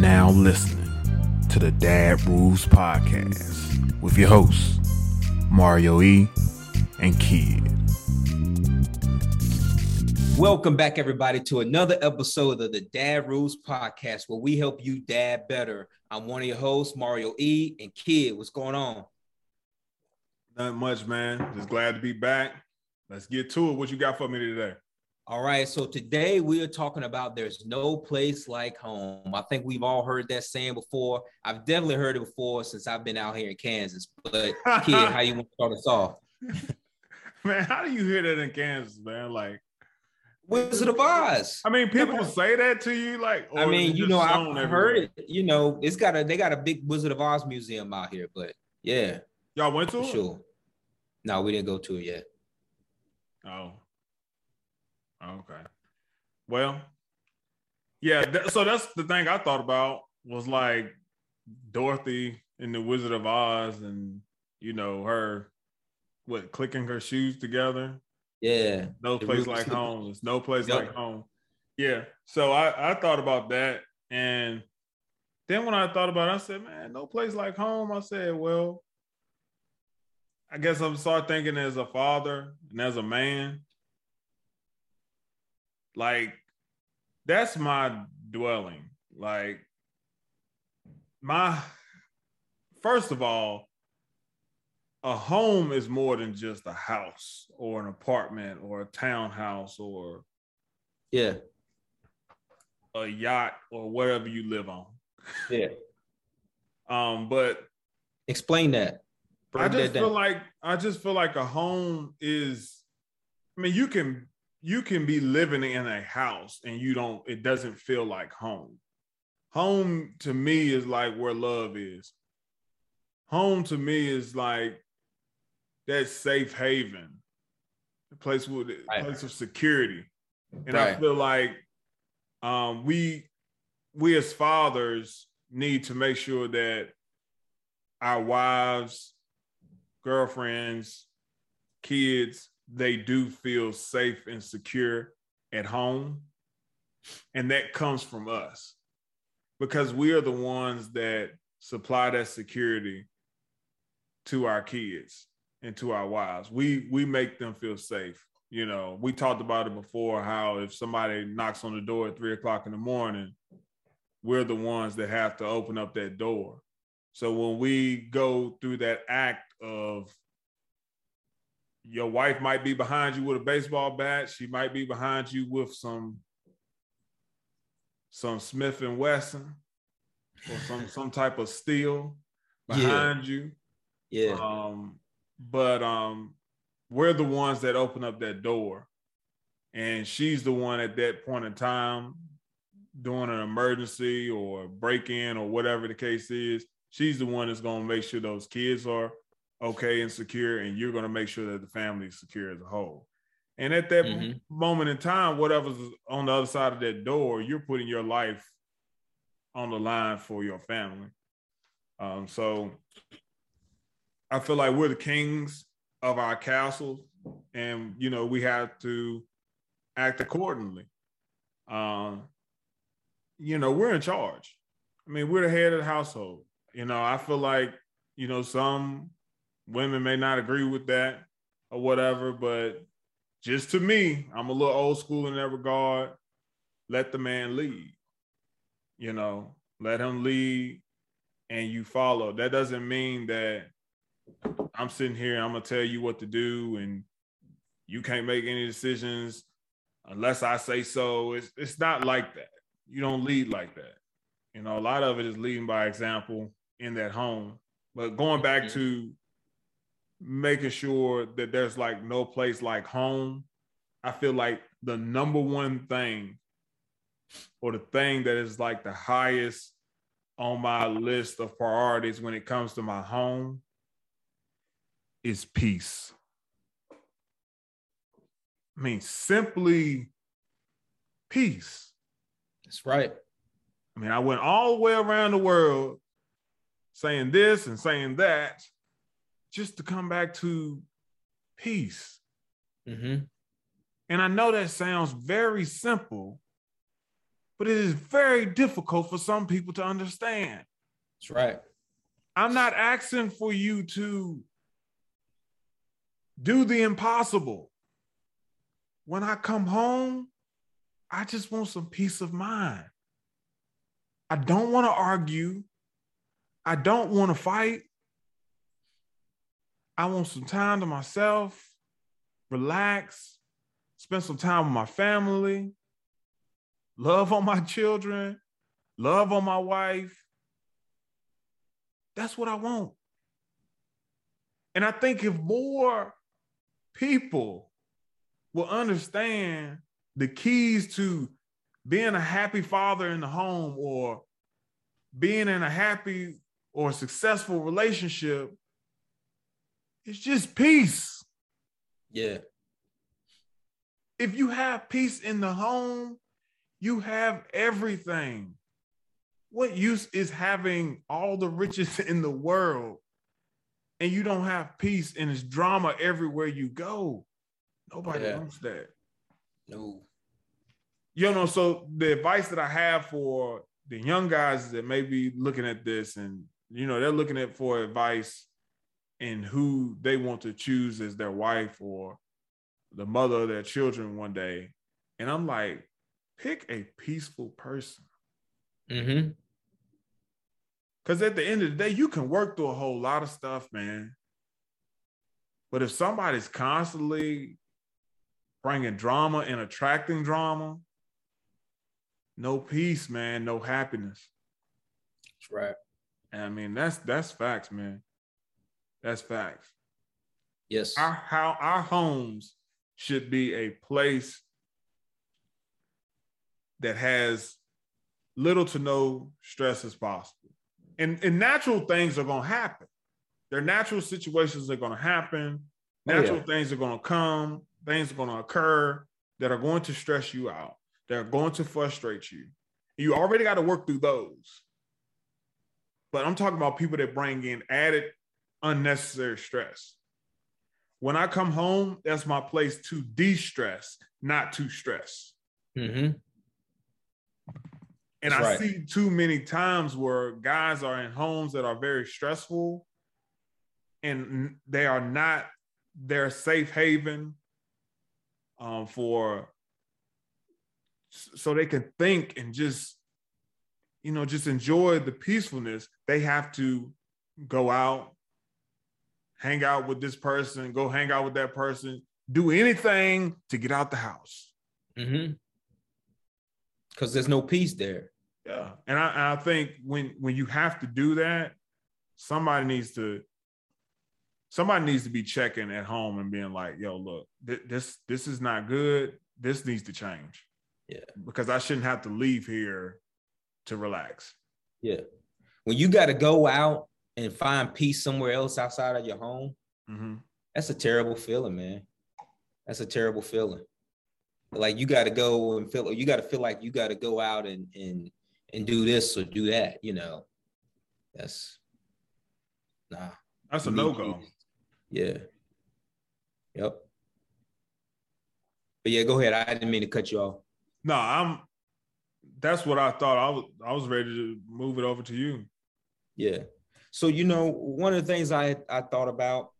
now listening to the Dad Rules Podcast with your hosts, Mario E. and Kidd. Welcome back, everybody, to another episode of the Dad Rules Podcast, where we help you dad better. I'm one of your hosts, Mario E. and Kidd. What's going on? Not much, man. Just glad to be back. Let's get to it. What you got for me today? All right. So today we are talking about there's no place like home. I think we've all heard that saying before. I've definitely heard it before since I've been out here in Kansas. But Kidd, how you want to start us off? Man, how do you hear that in Kansas, man? Like Wizard of Oz. I mean, people say that to you, like. I mean, you know, I've heard it. You know, it's got a they got a big Wizard of Oz museum out here, but yeah. Y'all went to it? Sure. No, we didn't go to it yet. Oh. Okay. Well, yeah. Th- so that's the thing I thought about was like Dorothy in the Wizard of Oz, and you know her, what clicking her shoes together. Yeah. No place like home. There's no place yep. like home. Yeah. So I I thought about that, and then when I thought about it, I said, man, no place like home. I said, well, I guess I'm start thinking as a father and as a man, like that's my dwelling. Like my first of all, a home is more than just a house or an apartment or a townhouse or yeah a yacht or whatever you live on. Yeah. um, but explain that. Break I just that feel like I just feel like a home is I mean you can you can be living in a house and you don't it doesn't feel like home home to me is like where love is home to me is like that safe haven the place with the right. place of security and right. i feel like um, we we as fathers need to make sure that our wives girlfriends kids they do feel safe and secure at home. And that comes from us because we are the ones that supply that security to our kids and to our wives. We we make them feel safe. You know, we talked about it before how if somebody knocks on the door at three o'clock in the morning, we're the ones that have to open up that door. So when we go through that act of your wife might be behind you with a baseball bat. She might be behind you with some some Smith and Wesson or some some type of steel behind yeah. you. Yeah. Um, but um, we're the ones that open up that door, and she's the one at that point in time doing an emergency or break in or whatever the case is. She's the one that's going to make sure those kids are okay and secure, and you're going to make sure that the family is secure as a whole. And at that mm-hmm. moment in time, whatever's on the other side of that door, you're putting your life on the line for your family. Um, so I feel like we're the kings of our castles, and you know we have to act accordingly. Um, you know we're in charge. I mean, we're the head of the household. You know, I feel like you know some women may not agree with that or whatever, but just to me, I'm a little old school in that regard. Let the man lead. You know, let him lead and you follow. That doesn't mean that I'm sitting here, I'm gonna tell you what to do, and you can't make any decisions unless I say so. It's it's not like that. You don't lead like that. You know, a lot of it is leading by example in that home. But going back to making sure that there's like no place like home. I feel like the number one thing or the thing that is like the highest on my list of priorities when it comes to my home is peace. I mean, simply peace. That's right. I mean, I went all the way around the world saying this and saying that just to come back to peace. Mm-hmm. And I know that sounds very simple, but it is very difficult for some people to understand. That's right. I'm not asking for you to do the impossible. When I come home, I just want some peace of mind. I don't want to argue. I don't want to fight. I want some time to myself, relax, spend some time with my family, love on my children, love on my wife. That's what I want. And I think if more people will understand the keys to being a happy father in the home or being in a happy or successful relationship, it's just peace. Yeah. If you have peace in the home, you have everything. What use is having all the riches in the world and you don't have peace and it's drama everywhere you go? Nobody yeah. wants that. No. You know, so the advice that I have for the young guys that may be looking at this and you know they're looking at for advice in who they want to choose as their wife or the mother of their children one day. And I'm like, pick a peaceful person. Mm-hmm. Because at the end of the day, you can work through a whole lot of stuff, man. But if somebody's constantly bringing drama and attracting drama, no peace, man, no happiness. That's right. And I mean, that's that's facts, man. That's facts. Yes. Our how our homes should be a place that has little to no stress as possible. And, and natural things are gonna happen. Their natural situations are gonna happen. Natural oh, yeah. things are gonna come, things are gonna occur that are going to stress you out that are going to frustrate you. You already got to work through those. But I'm talking about people that bring in added unnecessary stress. When I come home, that's my place to de stress, not to stress. Mm-hmm. And that's I right. see too many times where guys are in homes that are very stressful and they are not their safe haven um, for so they can think and just you know just enjoy the peacefulness they have to go out hang out with this person go hang out with that person do anything to get out the house mm-hmm because there's no peace there yeah and I, and I think when when you have to do that somebody needs to somebody needs to be checking at home and being like yo look th- this this is not good this needs to change yeah. Because I shouldn't have to leave here to relax. Yeah. When you got to go out and find peace somewhere else outside of your home, mm-hmm. that's a terrible feeling, man. That's a terrible feeling. Like you got to go and feel, you got to feel like you got to go out and and and do this or do that. You know, that's nah. That's a no go. Yeah. Yep. But yeah, go ahead. I didn't mean to cut you off. No, I'm. That's what I thought. I was. I was ready to move it over to you. Yeah. So you know, one of the things I I thought about,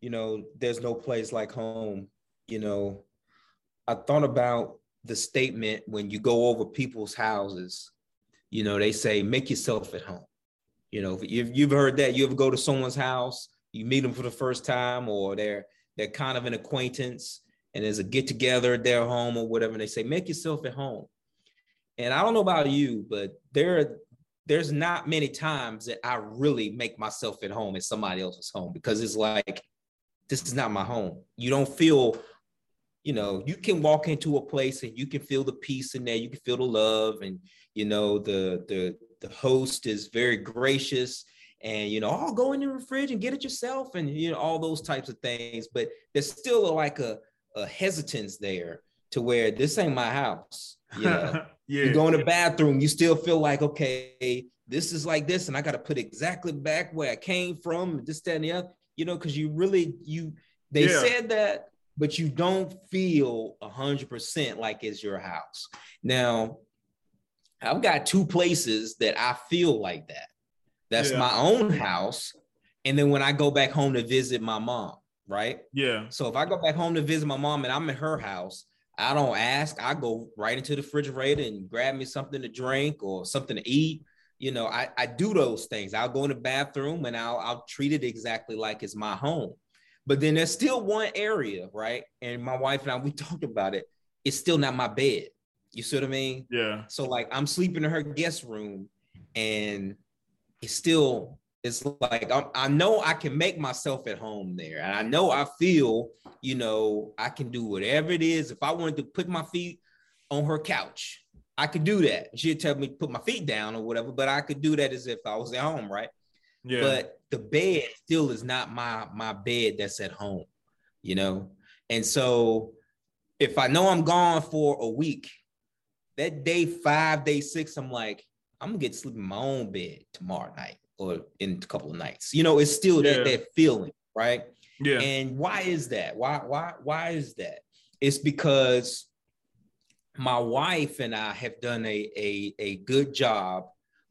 you know, there's no place like home. You know, I thought about the statement when you go over people's houses. You know, they say make yourself at home. You know, if you've heard that, you ever go to someone's house, you meet them for the first time, or they're they're kind of an acquaintance, and there's a get together at their home or whatever, and they say, make yourself at home. And I don't know about you, but there, there's not many times that I really make myself at home in somebody else's home because it's like, this is not my home. You don't feel, you know, you can walk into a place and you can feel the peace in there, you can feel the love, and you know, the the the host is very gracious and you know, oh, go in the fridge and get it yourself, and you know, all those types of things. But there's still a, like a a hesitance there to where this ain't my house. Know, yeah. you go in the bathroom, you still feel like, okay, this is like this, and I got to put exactly back where I came from, this, that, and the other, you know, because you really, you, they yeah. said that, but you don't feel a hundred percent like it's your house. Now, I've got two places that I feel like that. That's Yeah. my own house. And then when I go back home to visit my mom, right? Yeah. So if I go back home to visit my mom and I'm in her house, I don't ask. I go right into the refrigerator and grab me something to drink or something to eat. You know, I, I do those things. I'll go in the bathroom and I'll I'll treat it exactly like it's my home. But then there's still one area, right? And my wife and I we talked about it. It's still not my bed. You see what I mean? Yeah. So like I'm sleeping in her guest room, and it's still it's like I'm, I know I can make myself at home there, and I know I feel you know I can do whatever it is. If I wanted to put my feet on her couch, I could do that. She'd tell me to put my feet down or whatever, but I could do that as if I was at home, right? Yeah. but the bed still is not my my bed that's at home you know and so if i know i'm gone for a week that day five day six i'm like i'm gonna get to sleep in my own bed tomorrow night or in a couple of nights you know it's still Yeah. that that feeling right yeah. and why is that? Why why why is that? It's because my wife and I have done a, a, a good job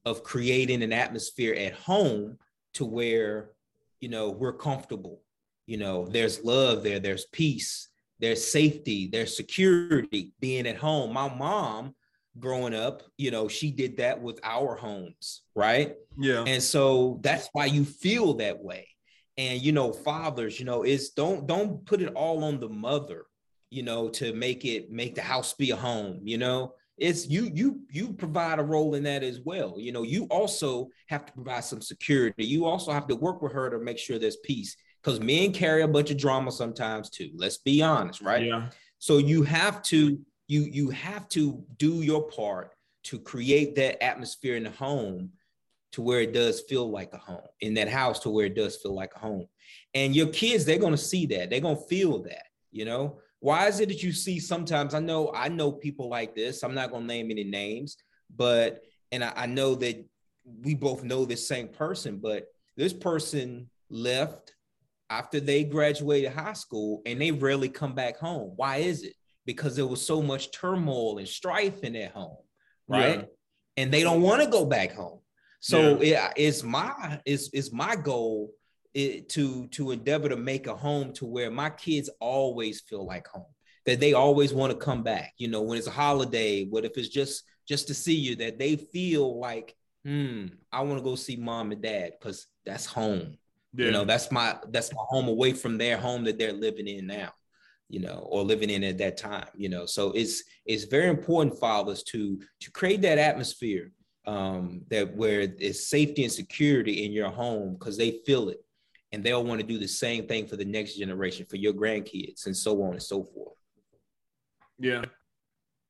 of creating an atmosphere at home to where you know we're comfortable. You know, there's love there, there's peace, there's safety, there's security being at home. My mom growing up, you know, she did that with our homes, right? yeah. And so that's why you feel that way. And you know, fathers, you know, is don't don't put it all on the mother, you know, to make it make the house be a home, you know. It's you you you provide a role in that as well. You know, you also have to provide some security. You also have to work with her to make sure there's peace because men carry a bunch of drama sometimes too. Let's be honest, right? Yeah. So you have to you you have to do your part to create that atmosphere in the home to where it does feel like a home in that house to where it does feel like a home. And your kids they're going to see that. They're going to feel that, you know? Why is it that you see sometimes I know I know people like this. I'm not going to name any names, but and I, I know that we both know this same person, but this person left after they graduated high school and they rarely come back home. Why is it? Because there was so much turmoil and strife in their home, right? Yeah. And they don't want to go back home. So it, it's my it's, it's my goal it, to to endeavor to make a home to where my kids always feel like home that they always want to come back you know when it's a holiday what if it's just just to see you that they feel like hmm i want to go see mom and dad because that's home Yeah. you know that's my that's my home away from their home that they're living in now you know or living in at that time you know so it's it's very important fathers to to create that atmosphere um that where it's safety and security in your home because they feel it and they'll want to do the same thing for the next generation for your grandkids and so on and so forth Yeah.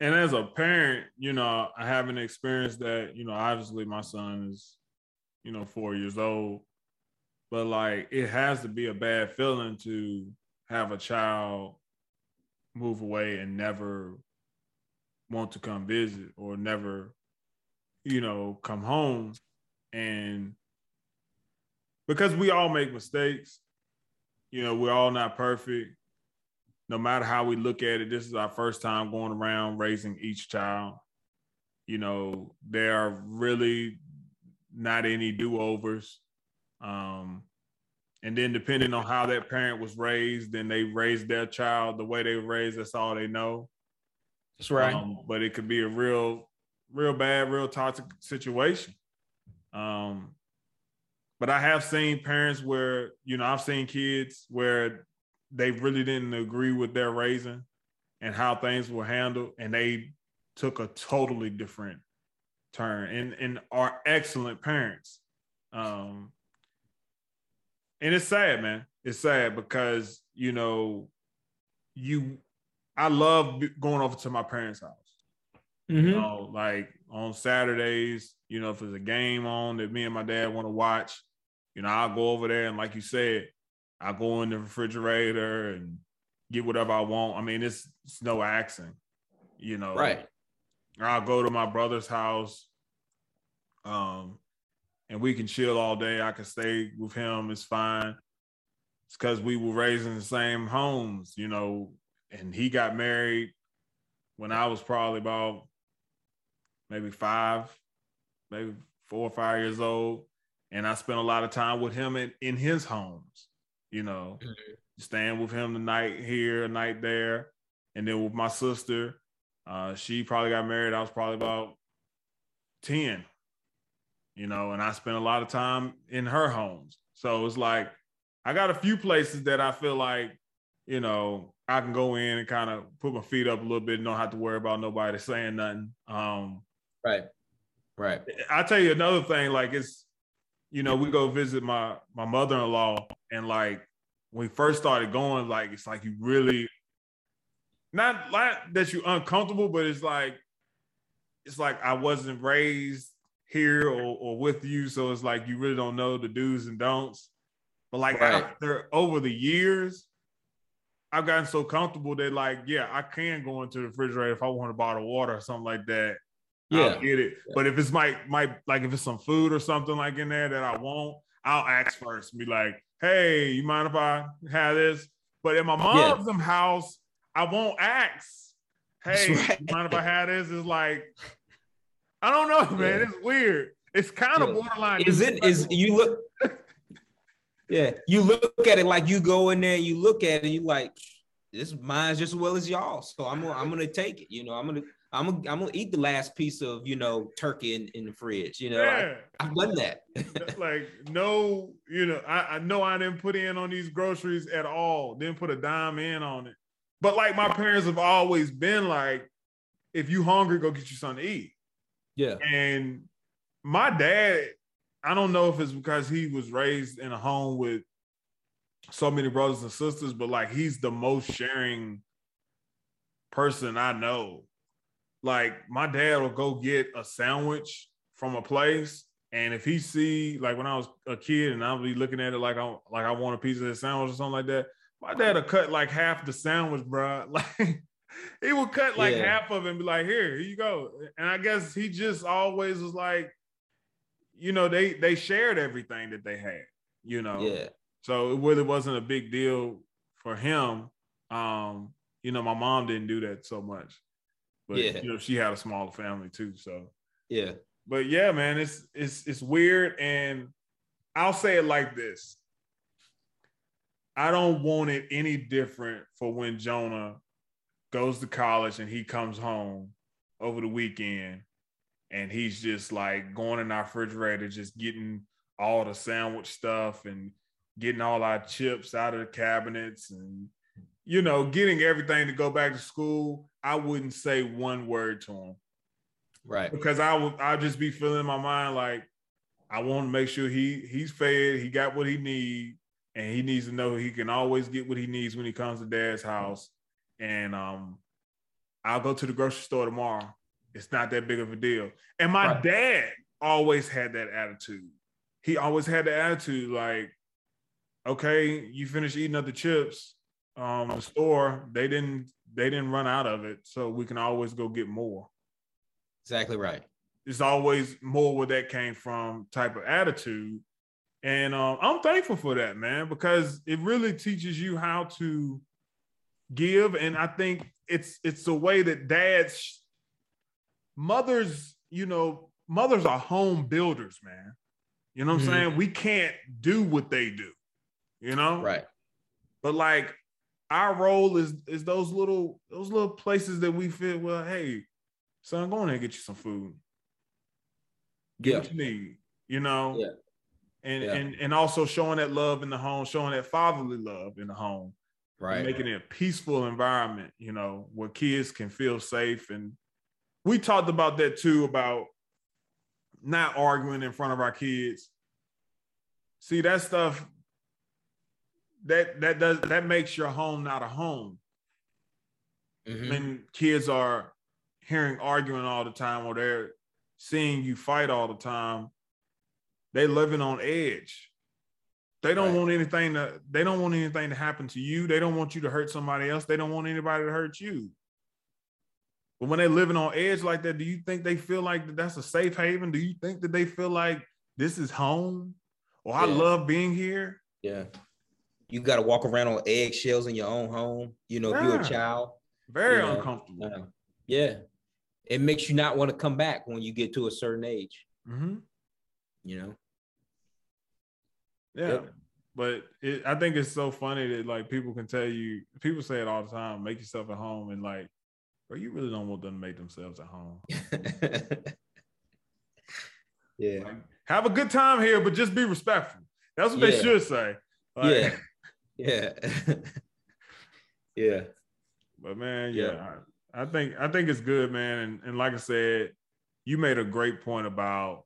And as a parent, you know, I haven't experienced that. You know, obviously my son is, you know, four years old, but like it has to be a bad feeling to have a child move away and never want to come visit or never, you know, come home. And because we all make mistakes, you know, we're all not perfect no matter how we look at it, this is our first time going around raising each child. You know, there are really not any do overs. Um, and then depending on how that parent was raised, then they raised their child the way they were raised. That's all they know. that's right Um, but it could be a real, real bad, real toxic situation. Um, but I have seen parents where, you know, I've seen kids where they really didn't agree with their raising and how things were handled, and they took a totally different turn and, and are excellent parents. Um, and it's sad, man. It's sad because, you know, you I love going over to my parents' house. Mhm. You know, like on Saturdays, you know, if there's a game on that me and my dad want to watch, you know, I'll go over there and like you said, I'll go in the refrigerator and get whatever I want. I mean, it's, it's no accent, you know. right Or I'll go to my brother's house, um, and we can chill all day. I can stay with him. It's fine. It's because we were raised in the same homes, you know. And he got married when I was probably about maybe five, maybe four or five years old. And I spent a lot of time with him in, in his homes, you know, mm-hmm. staying with him the night here, a night there. And then with my sister, uh, she probably got married. I was probably about 10, you know, and I spent a lot of time in her homes. So it's like I got a few places that I feel like, you know, I can go in and kind of put my feet up a little bit and don't have to worry about nobody saying nothing. Um, right. Right. I tell you another thing, like it's, you know, we go visit my my mother-in-law and like when we first started going, like it's like you really not like that you're uncomfortable, but it's like it's like I wasn't raised here or, or with you, so it's like you really don't know the do's and don'ts. But like right. after over the years, I've gotten so comfortable that like, yeah, I can go into the refrigerator if I want a bottle of water or something like that. Yeah. I'll get it. Yeah. But if it's my my like if it's some food or something like in there that I want, I'll ask first. and Be like, hey, you mind if I have this? But in my mom's yeah. house, I won't ask. Hey, right. you mind if I have this? It's like, I don't know, man. Yeah. It's weird. It's kind of borderline. Is it? Is you look? yeah, you look at it like you go in there, you look at it, and you like, this mine's just as well as y'all. So I'm gonna, I'm gonna take it. You know, I'm gonna I'm gonna, I'm gonna eat the last piece of you know turkey in, in the fridge. You know, yeah. I, have done that. like no, you know, I, I know I didn't put in on these groceries at all. Didn't put a dime in on it. But like my parents have always been like, if you hungry, go get you something to eat. Yeah. And my dad, I don't know if it's because he was raised in a home with so many brothers and sisters, but like he's the most sharing person I know like my dad will go get a sandwich from a place and if he see like when I was a kid and I'll be looking at it like I like I want a piece of that sandwich or something like that, my dad will cut like half the sandwich, bro. Like he would cut like yeah. half of it and be like, here, here you go. And I guess he just always was like, you know, they they shared everything that they had, you know. Yeah. So it really wasn't a big deal for him. Um, you know, my mom didn't do that so much. But yeah. you know, she had a smaller family too. So yeah. But yeah, man, it's it's it's weird. And I'll say it like this. I don't want it any different for when Jonah goes to college and he comes home over the weekend and he's just like going in our refrigerator, just getting all the sandwich stuff and getting all our chips out of the cabinets and you know, getting everything to go back to school, I wouldn't say one word to him. Right. Because I would I'll just be feeling in my mind like I want to make sure he he's fed, he got what he needs, and he needs to know he can always get what he needs when he comes to dad's house. And um I'll go to the grocery store tomorrow. It's not that big of a deal. And my right. dad always had that attitude. He always had the attitude like, okay, you finish eating up the chips um, the store, they didn't they didn't run out of it, so we can always go get more. Exactly right. It's always more where that came from type of attitude, and um, I'm thankful for that, man, because it really teaches you how to give, and I think it's it's the way that dads, mothers, you know, mothers are home builders, man. You know what mm-hmm. I'm saying? We can't do what they do, you know? Right. But like our role is is those little those little places that we feel well hey son go in there and get you some food get yeah. what you need you know yeah. and yeah. and and also showing that love in the home showing that fatherly love in the home right making it a peaceful environment you know where kids can feel safe and we talked about that too about not arguing in front of our kids see that stuff that that does that makes your home not a home. Mm-hmm. When kids are hearing arguing all the time or they're seeing you fight all the time, they living on edge. They don't right. want anything to they don't want anything to happen to you. They don't want you to hurt somebody else. They don't want anybody to hurt you. But when they're living on edge like that, do you think they feel like that's a safe haven? Do you think that they feel like this is home? Or yeah. I love being here? Yeah you got to walk around on eggshells in your own home. You know, yeah. if you're a child, very you know, uncomfortable. Yeah, it makes you not want to come back when you get to a certain age. Mm-hmm. You know. Yeah. Yep. But it, I think it's so funny that like people can tell you, people say it all the time, make yourself at home, and like, bro, you really don't want them to make themselves at home. yeah. Like, have a good time here, but just be respectful. That's what yeah. they should say. Like, yeah. Yeah. yeah. But man, yeah, yeah. I, I, think I think it's good, man. And, and like I said, you made a great point about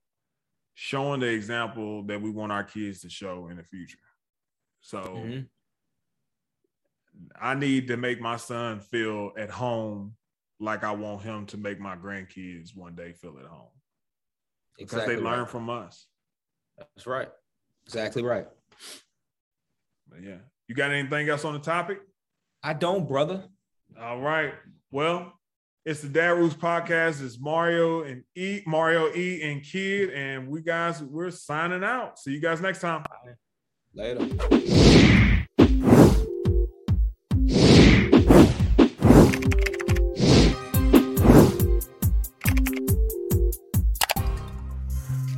showing the example that we want our kids to show in the future. So mm-hmm. I need to make my son feel at home like I want him to make my grandkids one day feel at home. Because exactly they learn right. from us. That's right. Exactly right. But yeah. You got anything else on the topic? I don't, brother. All right. Well, it's the Dad Rules podcast. It's Mario and E, Mario E and Kidd, and we guys we're signing out. See you guys next time. Later.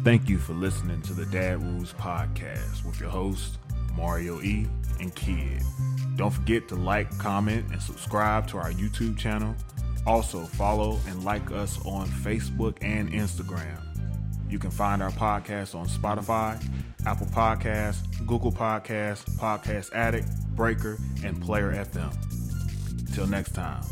Thank you for listening to the Dad Rules podcast with your host, Mario E and Kidd. Don't forget to like, comment, and subscribe to our YouTube channel. Also, follow and like us on Facebook and Instagram. You can find our podcast on Spotify, Apple Podcasts, Google Podcasts, Podcast Addict, Breaker, and Player FM. Till next time.